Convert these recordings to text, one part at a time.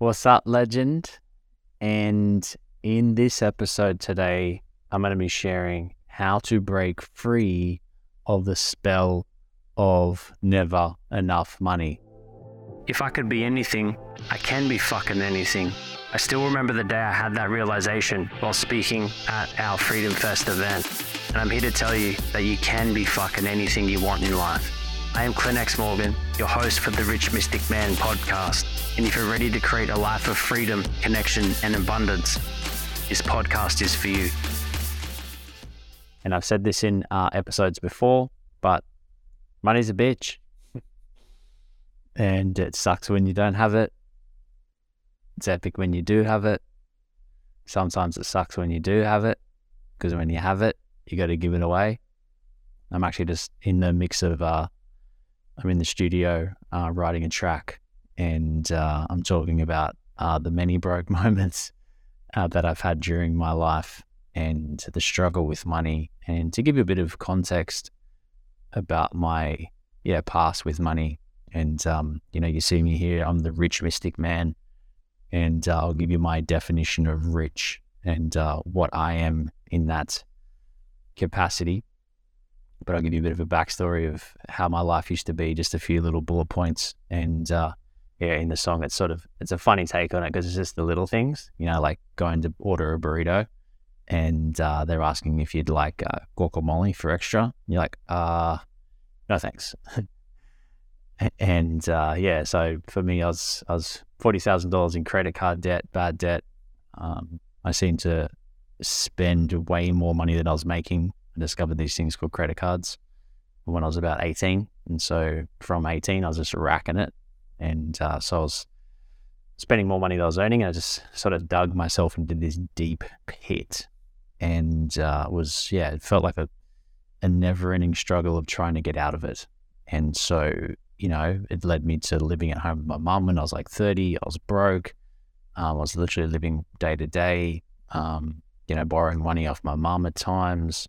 What's up, legend? And in this episode today, I'm going to be sharing how to break free of the spell of never enough money. If I could be anything, I can be fucking anything. I still remember the day I had that realization while speaking at our Freedom Fest event. And I'm here to tell you that you can be fucking anything you want in life. I am Clint X Morgan, your host for the Rich Mystic Man podcast. And if you're ready to create a life of freedom, connection, and abundance, this podcast is for you. And I've said this in uh, episodes before, but money's a bitch. and it sucks when you don't have it. It's epic when you do have it. Sometimes it sucks when you do have it because when you have it, you got to give it away. I'm actually just in the mix of, uh, I'm in the studio uh, writing a track and uh, I'm talking about uh, the many broke moments uh, that I've had during my life and the struggle with money. And to give you a bit of context about my yeah past with money, and um, you know, you see me here. I'm the rich mystic man, and uh, I'll give you my definition of rich and uh, what I am in that capacity. But I'll give you a bit of a backstory of how my life used to be, just a few little bullet points, and uh, yeah, in the song, it's sort of it's a funny take on it because it's just the little things, you know, like going to order a burrito, and uh, they're asking if you'd like uh, guacamole for extra. And you're like, uh, no thanks. and uh, yeah, so for me, I was I was forty thousand dollars in credit card debt, bad debt. Um, I seemed to spend way more money than I was making. I discovered these things called credit cards when I was about eighteen, and so from eighteen, I was just racking it and uh, so I was spending more money than I was earning. I just sort of dug myself into this deep pit and uh, was, yeah, it felt like a, a never ending struggle of trying to get out of it. And so, you know, it led me to living at home with my mum when I was like 30. I was broke. Um, I was literally living day to day, um, you know, borrowing money off my mum at times.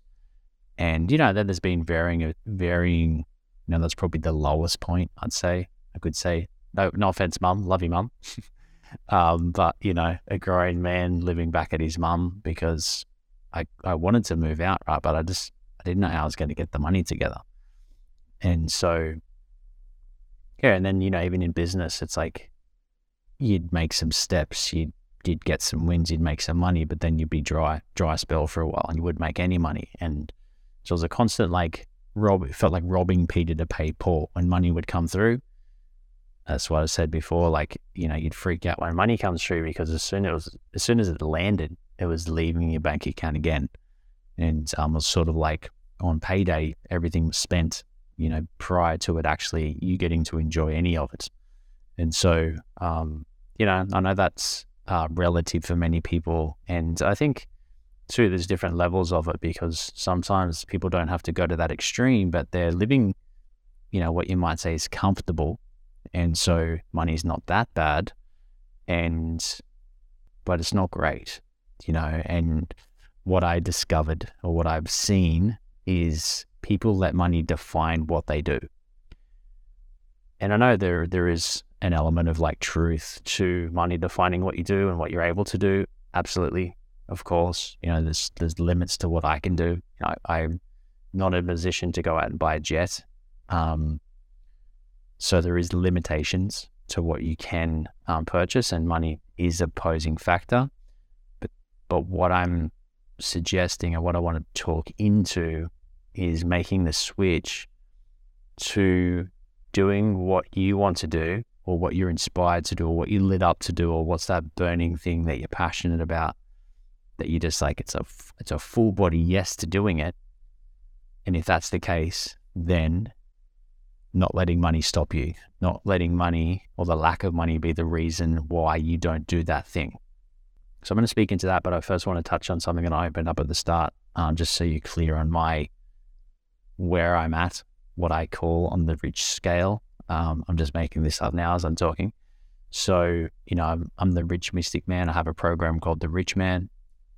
And, you know, then there's been varying, varying, you know, that's probably the lowest point, I'd say. I could say no, no offense, mum. Love you, mum. um, but you know, a grown man living back at his mum because I I wanted to move out, right? But I just I didn't know how I was going to get the money together, and so yeah, and then you know, even in business, it's like you'd make some steps, you'd you'd get some wins, you'd make some money, but then you'd be dry, dry spell for a while, and you wouldn't make any money, and so it was a constant like rob. It felt like robbing Peter to pay Paul when money would come through that's what I said before. Like, you know, you'd freak out when money comes through because as soon as it was, as soon as it landed, it was leaving your bank account again, and um, was sort of like on payday, everything was spent. You know, prior to it actually you getting to enjoy any of it, and so um, you know, I know that's uh, relative for many people, and I think too there's different levels of it because sometimes people don't have to go to that extreme, but they're living, you know, what you might say is comfortable and so money's not that bad. And, but it's not great, you know. And what I discovered or what I've seen is people let money define what they do. And I know there there is an element of like truth to money defining what you do and what you're able to do. Absolutely, of course. You know, there's there's limits to what I can do. I, I'm not in a position to go out and buy a jet. Um, so there is limitations to what you can um, purchase, and money is a posing factor. But but what I'm suggesting and what I want to talk into is making the switch to doing what you want to do or what you're inspired to do or what you lit up to do or what's that burning thing that you're passionate about that you just like it's a it's a full body yes to doing it and if that's the case then not letting money stop you, not letting money or the lack of money be the reason why you don't do that thing. So I'm going to speak into that, but I first want to touch on something that I opened up at the start, um, just so you're clear on my where I'm at, what I call on the rich scale. Um, I'm just making this up now as I'm talking. So you know, I'm, I'm, the rich mystic man. I have a program called the Rich Man,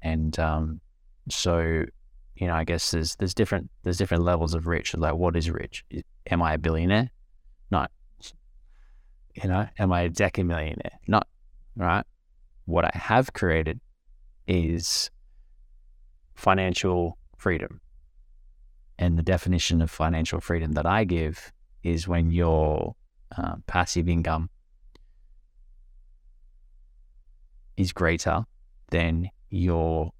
and um, so you know, I guess there's there's different there's different levels of rich. Like, what is rich? Am I a billionaire? No. You know, am I a decamillionaire? No. right? What I have created is financial freedom. And the definition of financial freedom that I give is when your uh, passive income is greater than your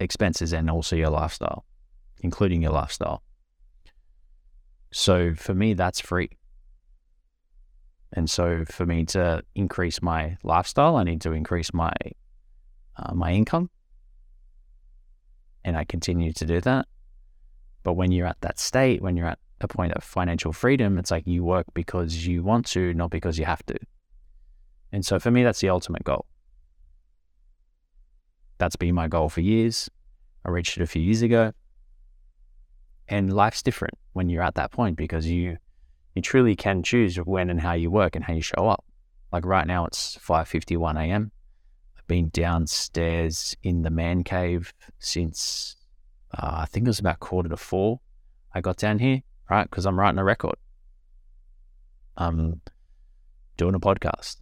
expenses and also your lifestyle, including your lifestyle. So for me, that's free. And so for me to increase my lifestyle, I need to increase my uh, my income, and I continue to do that. But when you're at that state, when you're at a point of financial freedom, it's like you work because you want to, not because you have to. And so for me, that's the ultimate goal. That's been my goal for years. I reached it a few years ago. And life's different when you're at that point because you you truly can choose when and how you work and how you show up. Like right now it's 5:51 a.m. I've been downstairs in the man cave since uh, I think it was about quarter to 4. I got down here, right? Because I'm writing a record. I'm doing a podcast.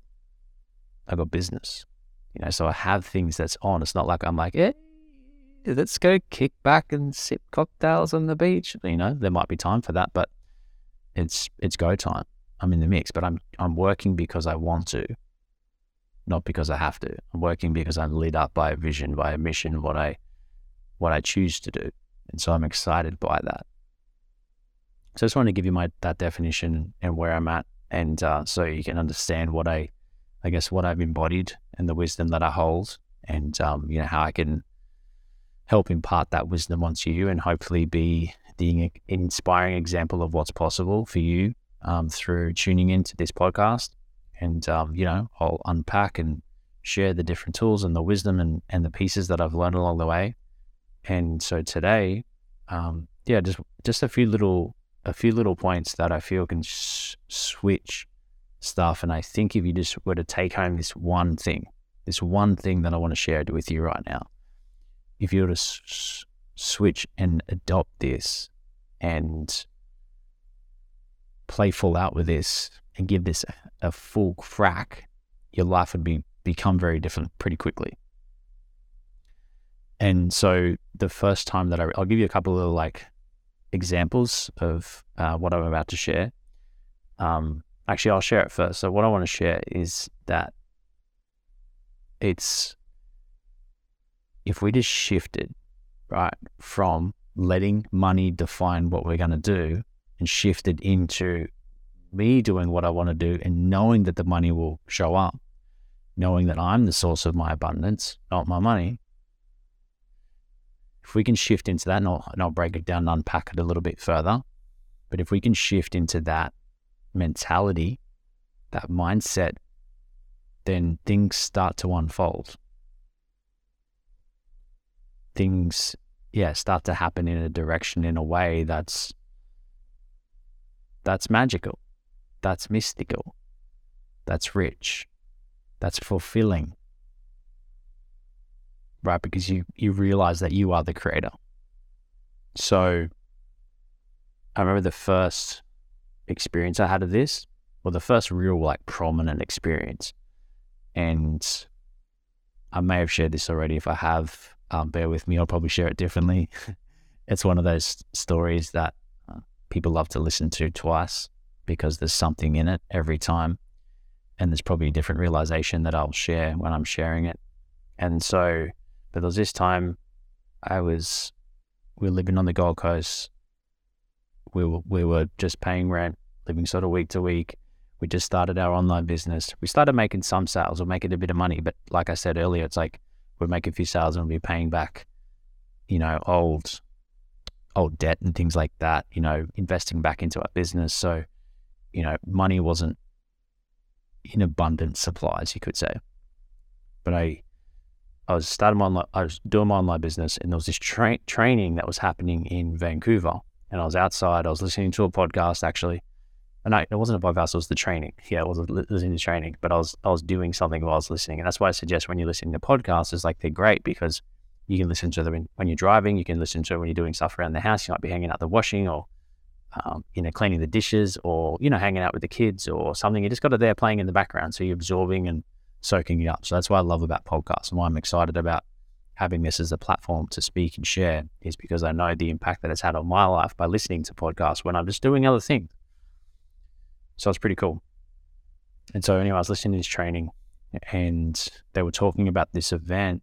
I got business. You know, so I have things that's on. It's not like I'm like, eh, let's go kick back and sip cocktails on the beach. You know, there might be time for that, but it's it's go time. I'm in the mix, but I'm I'm working because I want to, not because I have to. I'm working because I'm lit up by a vision, by a mission, what I what I choose to do, and so I'm excited by that. So I just want to give you my that definition and where I'm at, and uh, so you can understand what I, I guess, what I've embodied and the wisdom that I hold, and um, you know how I can help impart that wisdom onto you, and hopefully be the inspiring example of what's possible for you um, through tuning into this podcast. And um, you know, I'll unpack and share the different tools and the wisdom and, and the pieces that I've learned along the way. And so today, um, yeah, just just a few little a few little points that I feel can sh- switch stuff. And I think if you just were to take home this one thing, this one thing that I want to share with you right now, if you were to s- switch and adopt this and play full out with this and give this a, a full crack, your life would be become very different pretty quickly. And so the first time that I, I'll give you a couple of like examples of uh, what I'm about to share. Um, actually, I'll share it first. So, what I want to share is that it's if we just shifted right from letting money define what we're going to do and shifted into me doing what I want to do and knowing that the money will show up, knowing that I'm the source of my abundance, not my money, if we can shift into that, and I'll, and I'll break it down and unpack it a little bit further, but if we can shift into that mentality, that mindset, then things start to unfold. Things, yeah, start to happen in a direction, in a way that's that's magical, that's mystical, that's rich, that's fulfilling, right? Because you you realize that you are the creator. So I remember the first experience I had of this, or the first real like prominent experience. And I may have shared this already. If I have, um, bear with me. I'll probably share it differently. it's one of those stories that uh, people love to listen to twice because there's something in it every time. And there's probably a different realization that I'll share when I'm sharing it. And so but there was this time I was, we were living on the Gold Coast. We were, we were just paying rent, living sort of week to week. We just started our online business. We started making some sales or making a bit of money. But like I said earlier, it's like we'd make a few sales and we'd be paying back, you know, old, old debt and things like that, you know, investing back into our business. So, you know, money wasn't in abundant supplies, you could say. But I, I was starting my I was doing my online business, and there was this tra- training that was happening in Vancouver, and I was outside. I was listening to a podcast actually, and I, it wasn't a podcast; it was the training. Yeah, it was listening to training, but I was I was doing something while I was listening, and that's why I suggest when you're listening to podcasts, is like they're great because you can listen to them when you're driving, you can listen to it when you're doing stuff around the house. You might be hanging out the washing or um, you know, cleaning the dishes or, you know, hanging out with the kids or something. You just got it there playing in the background. So you're absorbing and soaking it up. So that's what I love about podcasts and why I'm excited about having this as a platform to speak and share is because I know the impact that it's had on my life by listening to podcasts when I'm just doing other things. So it's pretty cool. And so anyway, I was listening to this training and they were talking about this event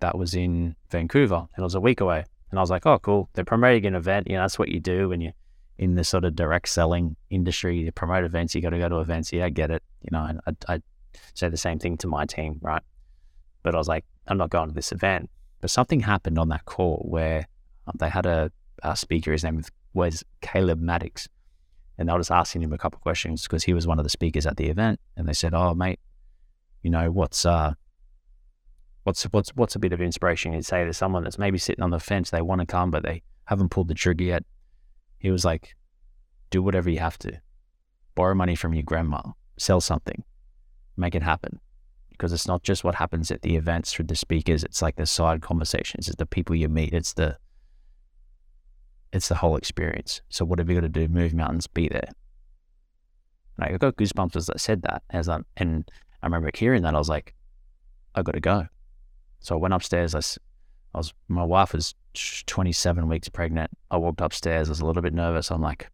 that was in Vancouver and it was a week away. And I was like, oh, cool. They're promoting an event. You know, that's what you do when you're in the sort of direct selling industry. You promote events, you got to go to events. Yeah, I get it. You know, and I, I say the same thing to my team, right? But I was like, I'm not going to this event. But something happened on that call where um, they had a, a, speaker. His name was Caleb Maddox. And I was asking him a couple of questions because he was one of the speakers at the event. And they said, Oh, mate, you know, what's, uh, what's, what's, what's a bit of inspiration you'd say to someone that's maybe sitting on the fence, they want to come, but they haven't pulled the trigger yet. He was like, do whatever you have to. Borrow money from your grandma, sell something, make it happen because it's not just what happens at the events through the speakers. It's like the side conversations. It's the people you meet. It's the it's the whole experience. So what have you got to do, move mountains, be there. And I got goosebumps as I said that. As I and I remember hearing that, I was like, I got to go. So I went upstairs. I, I was my wife was 27 weeks pregnant. I walked upstairs. I was a little bit nervous. I'm like,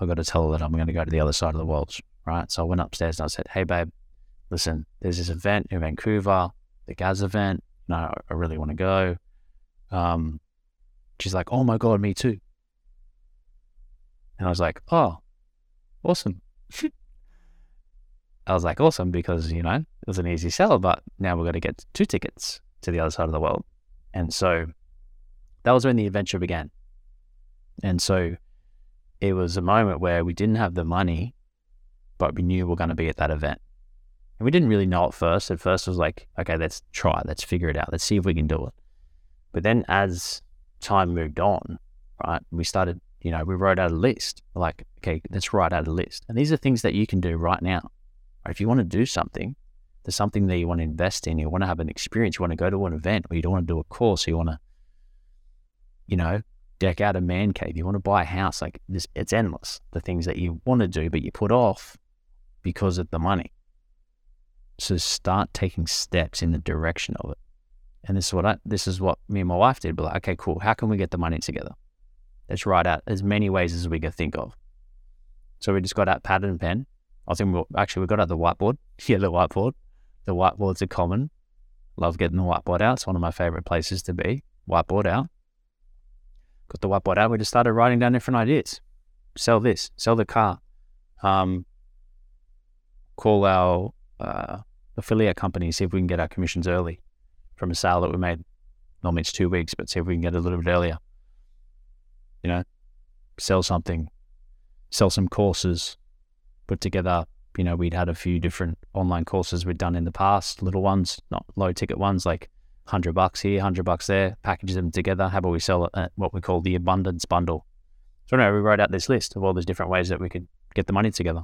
I got to tell her that I'm going to go to the other side of the world, right? So I went upstairs and I said, Hey, babe, listen, there's this event in Vancouver, the Gaz event. No, I really want to go. Um, she's like, oh my God, me too. And I was like, oh, awesome. I was like, awesome, because, you know, it was an easy sell, but now we're going to get two tickets to the other side of the world. And so that was when the adventure began. And so it was a moment where we didn't have the money, but we knew we are going to be at that event. And we didn't really know at first. At first, it was like, okay, let's try, let's figure it out, let's see if we can do it. But then as time moved on, right, we started, you know, we wrote out a list. Like, okay, let's write out a list. And these are things that you can do right now. Right? If you want to do something, there's something that you want to invest in, you want to have an experience, you want to go to an event, or you don't want to do a course, you want to, you know, deck out a man cave, you want to buy a house. Like, this, it's endless. The things that you want to do, but you put off because of the money. So start taking steps in the direction of it. And this is what I, this is what me and my wife did. But like, okay, cool. How can we get the money together? Let's write out as many ways as we can think of. So we just got out pad and pen. I think we actually we got out the whiteboard. Yeah, the whiteboard. The whiteboards are common. Love getting the whiteboard out. It's one of my favorite places to be. Whiteboard out. Got the whiteboard out. We just started writing down different ideas. Sell this. Sell the car. Um, call our uh, affiliate company, see if we can get our commissions early from a sale that we made. Normally it's two weeks, but see if we can get a little bit earlier. You know, sell something, sell some courses, put together. You know, we'd had a few different online courses we'd done in the past, little ones, not low ticket ones, like hundred bucks here, hundred bucks there. Package them together. How about we sell it at what we call the abundance bundle? So anyway, we wrote out this list of all those different ways that we could get the money together.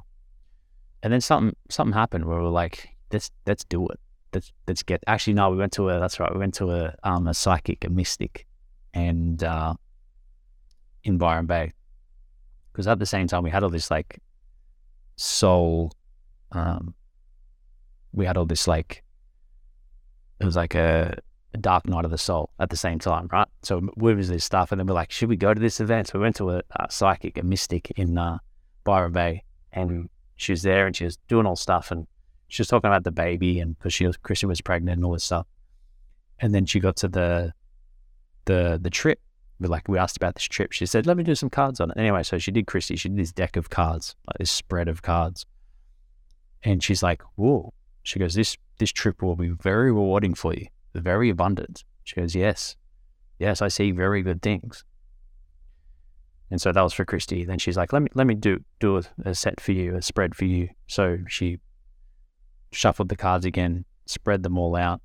And then something something happened where we are like, let's let's do it. Let's let's get. Actually, no, we went to a. That's right. We went to a um a psychic, a mystic, and uh, in Byron Bay, because at the same time we had all this like soul. Um, we had all this like it was like a, a, dark night of the soul at the same time, right? So we was this stuff, and then we're like, should we go to this event? So we went to a, a psychic, a mystic in uh, Byron Bay, and she was there and she was doing all stuff, and she was talking about the baby and because she was Chrissy was pregnant and all this stuff. And then she got to the the the trip. Like we asked about this trip. She said, "Let me do some cards on it." Anyway, so she did Chrissy. She did this deck of cards, like this spread of cards. And she's like, "Whoa!" She goes, "This this trip will be very rewarding for you, very abundant." She goes, "Yes, yes, I see very good things." And so that was for Christy. Then she's like, "Let me let me do do a, a set for you, a spread for you." So she shuffled the cards again, spread them all out.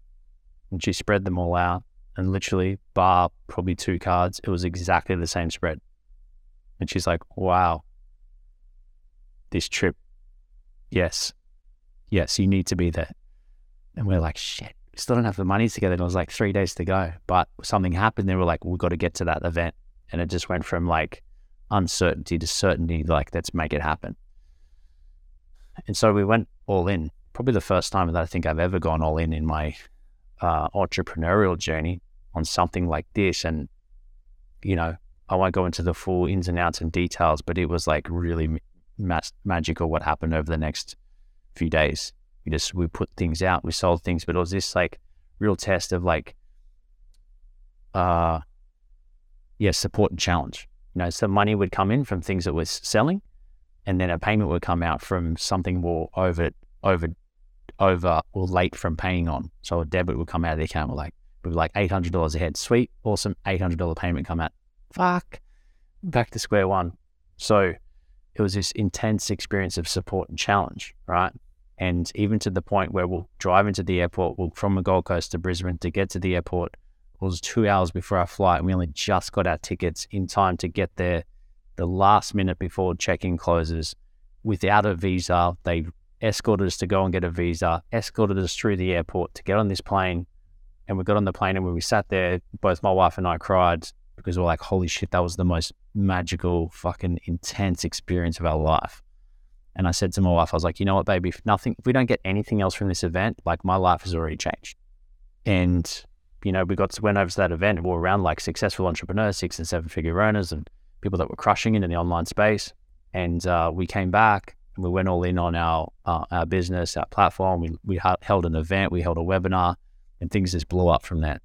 And she spread them all out and literally, bar probably two cards, it was exactly the same spread. And she's like, wow, this trip, yes, yes, you need to be there. And we're like, shit, we still don't have the money together. And it was like three days to go. But something happened. They were like, we've got to get to that event. And it just went from like uncertainty to certainty, like, let's make it happen. And so we went all in probably the first time that I think I've ever gone all in in my uh, entrepreneurial journey on something like this. And, you know, I won't go into the full ins and outs and details, but it was like really ma- magical what happened over the next few days. We just, we put things out, we sold things, but it was this like real test of like, uh, yeah, support and challenge. You know, some money would come in from things that we're selling, and then a payment would come out from something more over, over, over or late from paying on. So a debit would come out of the account. We're like, were like eight hundred dollars ahead. Sweet, awesome, eight hundred dollar payment come out. Fuck, back to square one. So it was this intense experience of support and challenge, right? And even to the point where we'll drive into the airport, we'll from the Gold Coast to Brisbane to get to the airport. It was two hours before our flight, and we only just got our tickets in time to get there the last minute before check-in closes without a visa. They escorted us to go and get a visa, escorted us through the airport to get on this plane. And we got on the plane, and when we sat there, both my wife and I cried because we're like, holy shit, that was the most magical, fucking intense experience of our life. And I said to my wife, I was like, you know what, baby, if nothing, if we don't get anything else from this event, like my life has already changed. And, you know, we got to, went over to that event and we are around like successful entrepreneurs, six and seven figure earners and people that were crushing it in the online space. And uh, we came back and we went all in on our, uh, our business, our platform. We, we held an event, we held a webinar and things just blew up from that.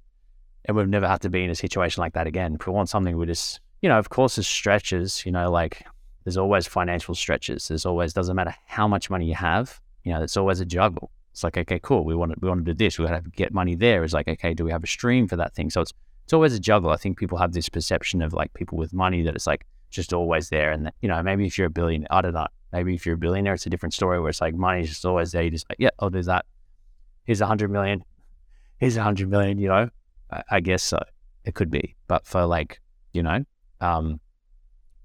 And we've never had to be in a situation like that again. If we want something, we just, you know, of course, there's stretches, you know, like there's always financial stretches. There's always doesn't matter how much money you have. You know, it's always a juggle. It's like okay, cool. We want to we want to do this. We got to get money there. It's like okay, do we have a stream for that thing? So it's it's always a juggle. I think people have this perception of like people with money that it's like just always there. And that, you know, maybe if you're a billionaire, I don't know. Maybe if you're a billionaire, it's a different story where it's like money's just always there. You just like, yeah, I'll do that. Here's a hundred million. Here's a hundred million. You know, I, I guess so. It could be, but for like you know, um,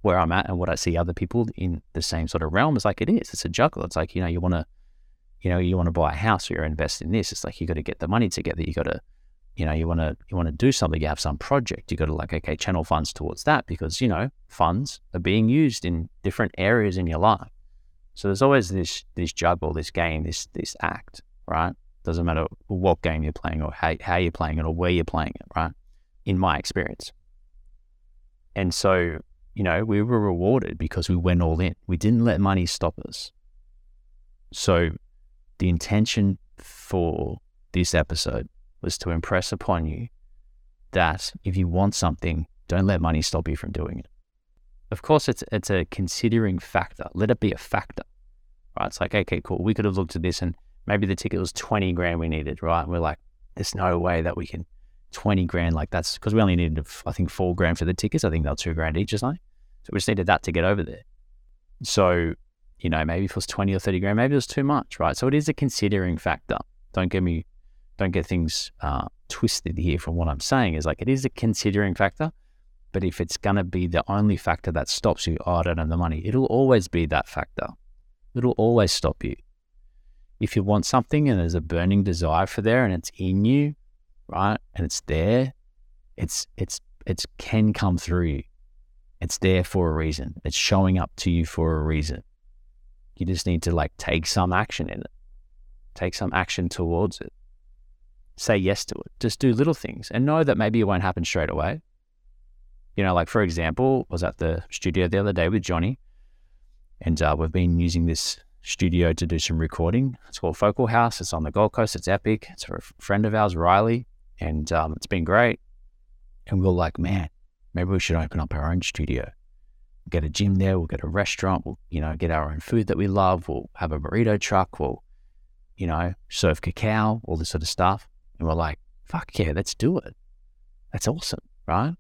where I'm at and what I see other people in the same sort of realm is like it is. It's a juggle. It's like, you know, you want to, you know, you want to buy a house or you invest in this. It's like you got to get the money together. You got to, you know, you want to you want to do something. You have some project. You got to like, okay, channel funds towards that because you know funds are being used in different areas in your life. So there's always this this juggle, this game, this this act, right? Doesn't matter what game you're playing or how how you're playing it or where you're playing it, right? In my experience. And so you know, we were rewarded because we went all in. We didn't let money stop us. So, the intention for this episode was to impress upon you that if you want something, don't let money stop you from doing it. Of course, it's it's a considering factor. Let it be a factor, right? It's like, okay, cool. We could have looked at this and maybe the ticket was twenty grand we needed, right? And we're like, there's no way that we can 20 grand. Like that's because we only needed, I think, four grand for the tickets. I think they were two grand each or something. So we just needed that to get over there. So, you know, maybe if it was 20 or 30 grand, maybe it was too much, right? So it is a considering factor. Don't get me, don't get things uh, twisted here from what I'm saying is like it is a considering factor. But if it's going to be the only factor that stops you, oh, I don't have the money, it'll always be that factor. It'll always stop you. If you want something and there's a burning desire for there and it's in you, right? And it's there, it's it's it's can come through you. It's there for a reason. It's showing up to you for a reason. You just need to like take some action in it. Take some action towards it. Say yes to it. Just do little things and know that maybe it won't happen straight away. You know, like for example, I was at the studio the other day with Johnny, and uh, we've been using this studio to do some recording. It's called Focal House. It's on the Gold Coast. It's epic. It's for a friend of ours, Riley, and um, it's been great. And we are like, man, maybe we should open up our own studio. Get a gym there, we'll get a restaurant, we'll, you know, get our own food that we love, we'll have a burrito truck, we'll, you know, serve cacao, all this sort of stuff. And we're like, fuck yeah, let's do it. That's awesome, right?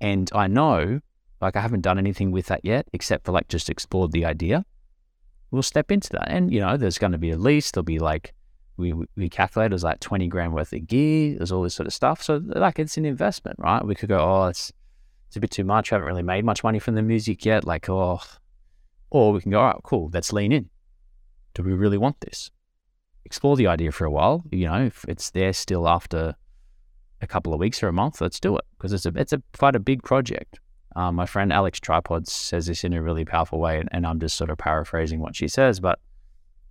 And I know, like, I haven't done anything with that yet, except for like just explored the idea. We'll step into that. And, you know, there's going to be a lease, there'll be like we, we calculated it like 20 grand worth of gear. There's all this sort of stuff. So like it's an investment, right? We could go, oh, it's, it's a bit too much. I haven't really made much money from the music yet. Like, oh, or we can go, all right, cool. Let's lean in. Do we really want this? Explore the idea for a while. You know, if it's there still after a couple of weeks or a month, let's do it because it's a, it's a quite a big project. Um, my friend Alex Tripod says this in a really powerful way, and, and I'm just sort of paraphrasing what she says, but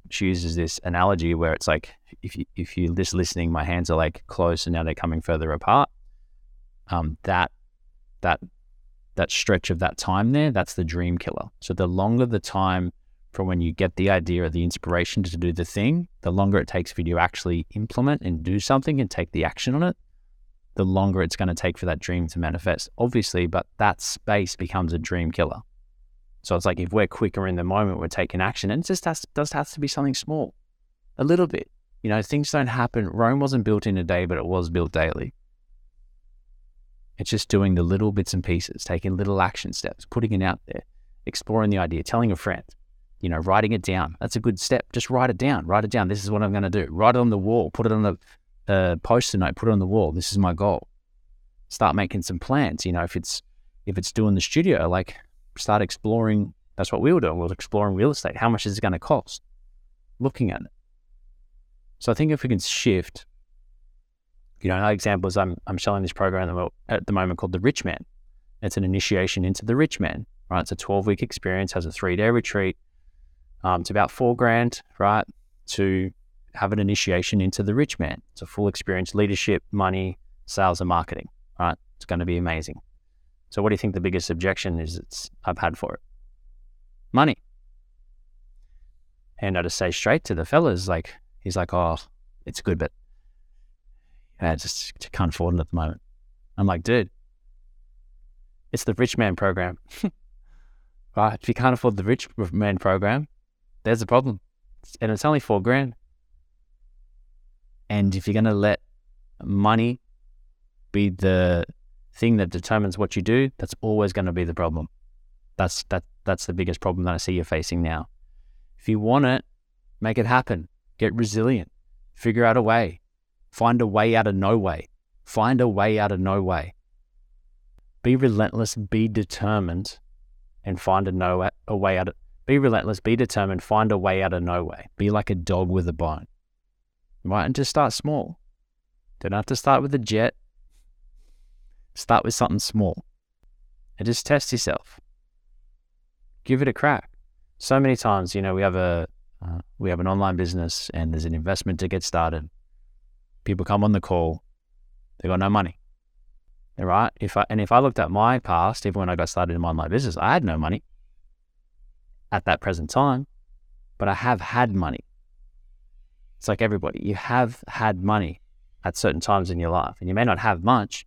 she uses this analogy where it's like if you if you're just listening, my hands are like close and now they're coming further apart. Um, that that that stretch of that time there, that's the dream killer. So the longer the time from when you get the idea or the inspiration to do the thing, the longer it takes for you to actually implement and do something and take the action on it, the longer it's going to take for that dream to manifest. Obviously, but that space becomes a dream killer. So it's like if we're quicker in the moment, we're taking action, and it just has, does have to be something small, a little bit. You know, things don't happen. Rome wasn't built in a day, but it was built daily. It's just doing the little bits and pieces, taking little action steps, putting it out there, exploring the idea, telling a friend, you know, writing it down. That's a good step. Just write it down. Write it down. This is what I'm going to do. Write it on the wall. Put it on the uh, post-it note. Put it on the wall. This is my goal. Start making some plans. You know, if it's if it's doing the studio, like start exploring. That's what we were doing. We were exploring real estate. How much is it going to cost? Looking at it. So I think if we can shift you know, another example is I'm, I'm selling this program at the moment called The Rich Man. It's an initiation into The Rich Man, right? It's a 12 week experience, has a three day retreat. Um, it's about four grand, right? To have an initiation into The Rich Man. It's a full experience, leadership, money, sales, and marketing, right? It's going to be amazing. So, what do you think the biggest objection is it's I've had for it? Money. And I just say straight to the fellas, like, he's like, oh, it's good, but I just can't afford it at the moment. I'm like, dude, it's the rich man program. right? If you can't afford the rich man program, there's a problem. And it's only four grand. And if you're going to let money be the thing that determines what you do, that's always going to be the problem. That's that that's the biggest problem that I see you're facing now. If you want it, make it happen. Get resilient. Figure out a way. Find a way out of no way. Find a way out of no way. Be relentless, be determined, and find a, no, a way out of be relentless, be determined, find a way out of no way. Be like a dog with a bone. Right? And just start small. Don't have to start with a jet. Start with something small. And just test yourself. Give it a crack. So many times, you know, we have a uh, we have an online business and there's an investment to get started people come on the call, they got no money. Right? If I and if I looked at my past, even when I got started in my online business, I had no money at that present time, but I have had money. It's like everybody, you have had money at certain times in your life, and you may not have much,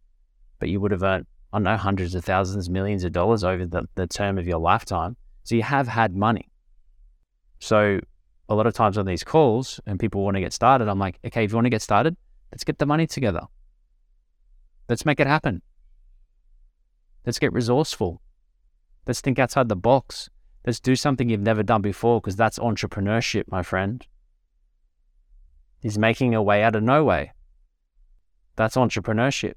but you would have earned, I don't know, hundreds of thousands, millions of dollars over the, the term of your lifetime. So you have had money. So a lot of times on these calls and people want to get started, I'm like, okay, if you want to get started, let's get the money together. Let's make it happen. Let's get resourceful. Let's think outside the box. Let's do something you've never done before because that's entrepreneurship, my friend. Is making a way out of no way. That's entrepreneurship.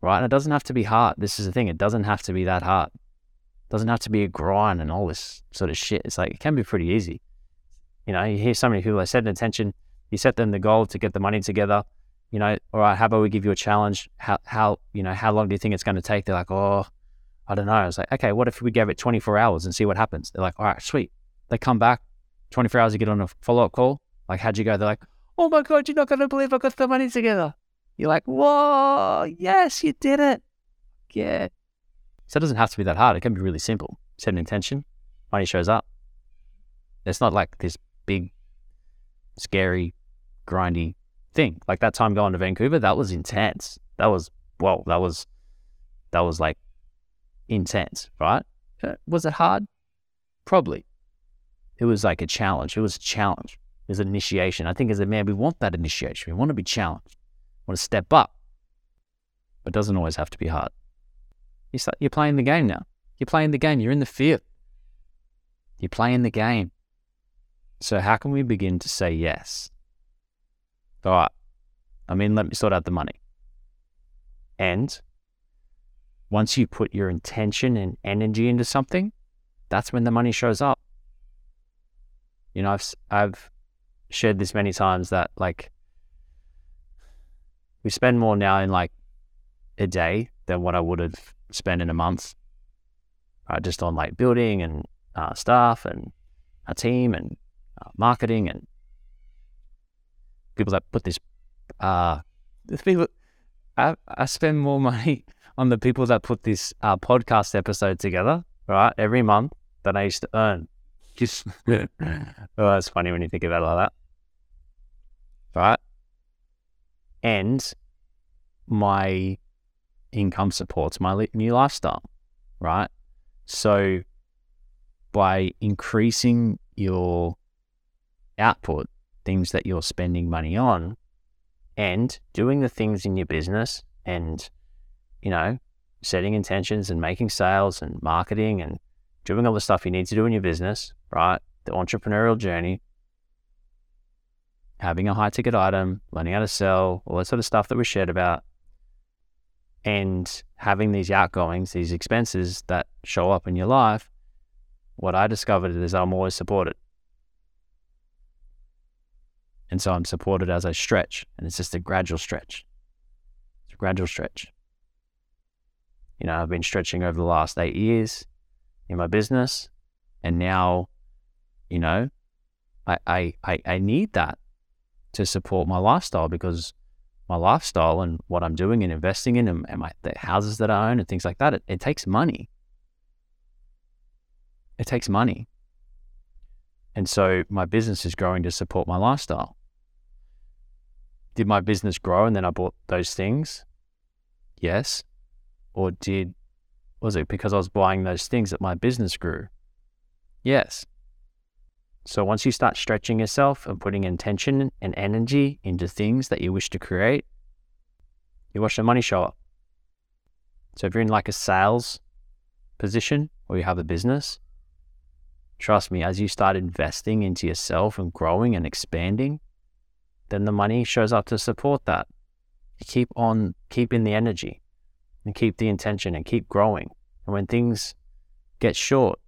Right? And it doesn't have to be hard. This is the thing. It doesn't have to be that hard. It doesn't have to be a grind and all this sort of shit. It's like it can be pretty easy. You know, you hear so many people that set an intention, you set them the goal to get the money together. You know, all right, how about we give you a challenge? How, how, you know, how long do you think it's going to take? They're like, oh, I don't know. I was like, okay, what if we gave it 24 hours and see what happens? They're like, all right, sweet. They come back, 24 hours, you get on a follow up call. Like, how'd you go? They're like, oh my God, you're not going to believe I got the money together. You're like, whoa, yes, you did it. Yeah. So it doesn't have to be that hard. It can be really simple. Set an intention, money shows up. It's not like this big, scary, grindy thing. Like that time going to Vancouver, that was intense. That was, well, that was, that was like intense, right? Uh, was it hard? Probably. It was like a challenge. It was a challenge. Was an initiation. I think as a man, we want that initiation. We want to be challenged. We want to step up. But it doesn't always have to be hard. You start, you're playing the game now. You're playing the game. You're in the field. You're playing the game. So, how can we begin to say yes? All right, I mean, let me sort out the money. And once you put your intention and energy into something, that's when the money shows up. You know, I've, I've shared this many times that like we spend more now in like a day than what I would have spent in a month, uh, just on like building and uh, staff and a team and uh, marketing and people that put this. Uh, the people, I, I spend more money on the people that put this uh, podcast episode together, right, every month than I used to earn. Just, oh, it's funny when you think about it like that, right? And my income supports my new lifestyle, right? So by increasing your output, things that you're spending money on, and doing the things in your business and, you know, setting intentions and making sales and marketing and doing all the stuff you need to do in your business, right? The entrepreneurial journey, having a high ticket item, learning how to sell, all that sort of stuff that we shared about, and having these outgoings, these expenses that show up in your life, what I discovered is I'm always supported. And so I'm supported as I stretch, and it's just a gradual stretch. It's a gradual stretch. You know, I've been stretching over the last eight years in my business, and now, you know, I I I, I need that to support my lifestyle because my lifestyle and what I'm doing and investing in and, and my the houses that I own and things like that, it, it takes money. It takes money. And so my business is growing to support my lifestyle. Did my business grow and then I bought those things? Yes. Or did was it because I was buying those things that my business grew? Yes. So once you start stretching yourself and putting intention and energy into things that you wish to create, you watch the money show up. So if you're in like a sales position or you have a business, trust me, as you start investing into yourself and growing and expanding, then the money shows up to support that. You keep on keeping the energy and keep the intention and keep growing. And when things get short,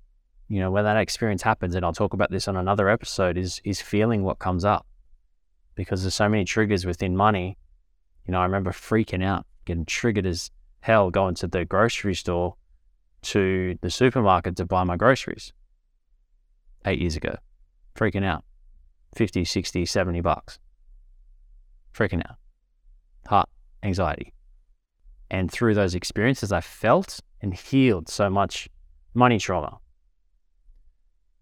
you know, when that experience happens, and I'll talk about this on another episode, is is feeling what comes up. Because there's so many triggers within money. You know, I remember freaking out, getting triggered as hell going to the grocery store to the supermarket to buy my groceries eight years ago. Freaking out. 50, 60, 70 bucks. Freaking out. Heart anxiety. And through those experiences, I felt and healed so much money trauma.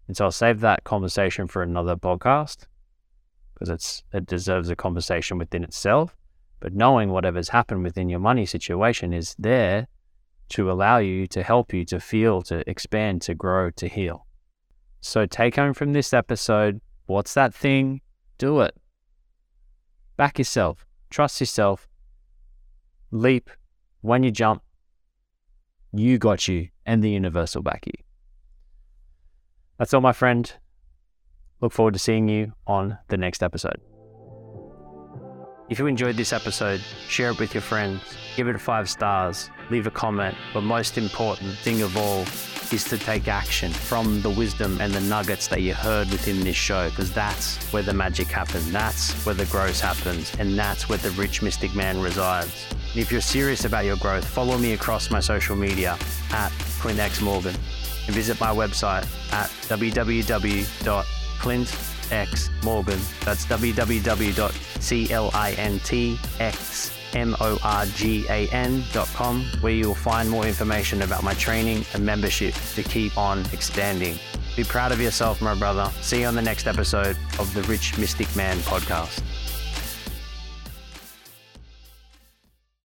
And so I'll save that conversation for another podcast because it's it deserves a conversation within itself. But knowing whatever's happened within your money situation is there to allow you to help you to feel, to expand, to grow, to heal. So take home from this episode what's that thing? Do it. Back yourself, trust yourself, leap. When you jump, you got you, and the universe will back you. That's all, my friend. Look forward to seeing you on the next episode. If you enjoyed this episode, share it with your friends, give it five stars, leave a comment, but most important thing of all is to take action from the wisdom and the nuggets that you heard within this show, because that's where the magic happens, that's where the growth happens, and that's where the rich mystic man resides. And if you're serious about your growth, follow me across my social media at Clint X Morgan and visit my website at www.clintxmorgan. That's www.clintxmorgan.com, where you will find more information about my training and membership to keep on expanding. Be proud of yourself, my brother. See you on the next episode of the Rich Mystic Man podcast.